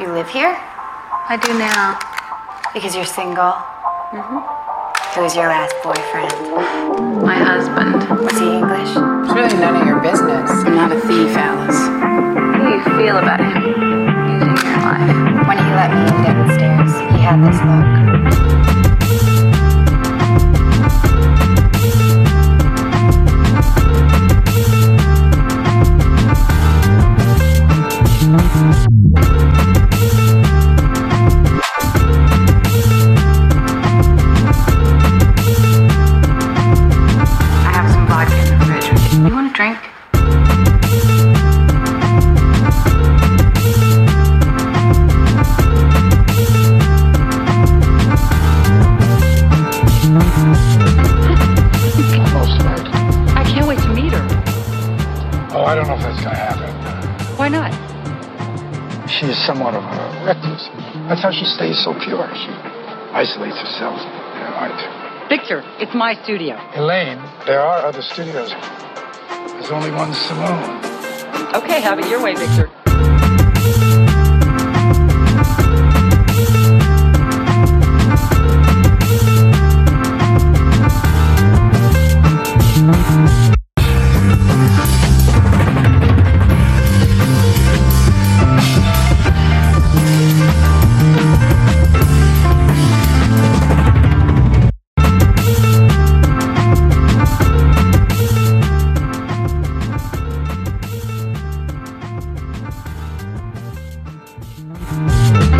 You live here? I do now. Because you're single? Mm-hmm. Who was your last boyfriend? My husband. Was he English? It's really none of your business. I'm not a thief, Alice. How do you feel about him I don't know if that's going to happen. Why not? She is somewhat of a recluse. That's how she stays so pure. She isolates herself. Right. Victor, it's my studio. Elaine, there are other studios. There's only one saloon. Okay, have it your way, Victor.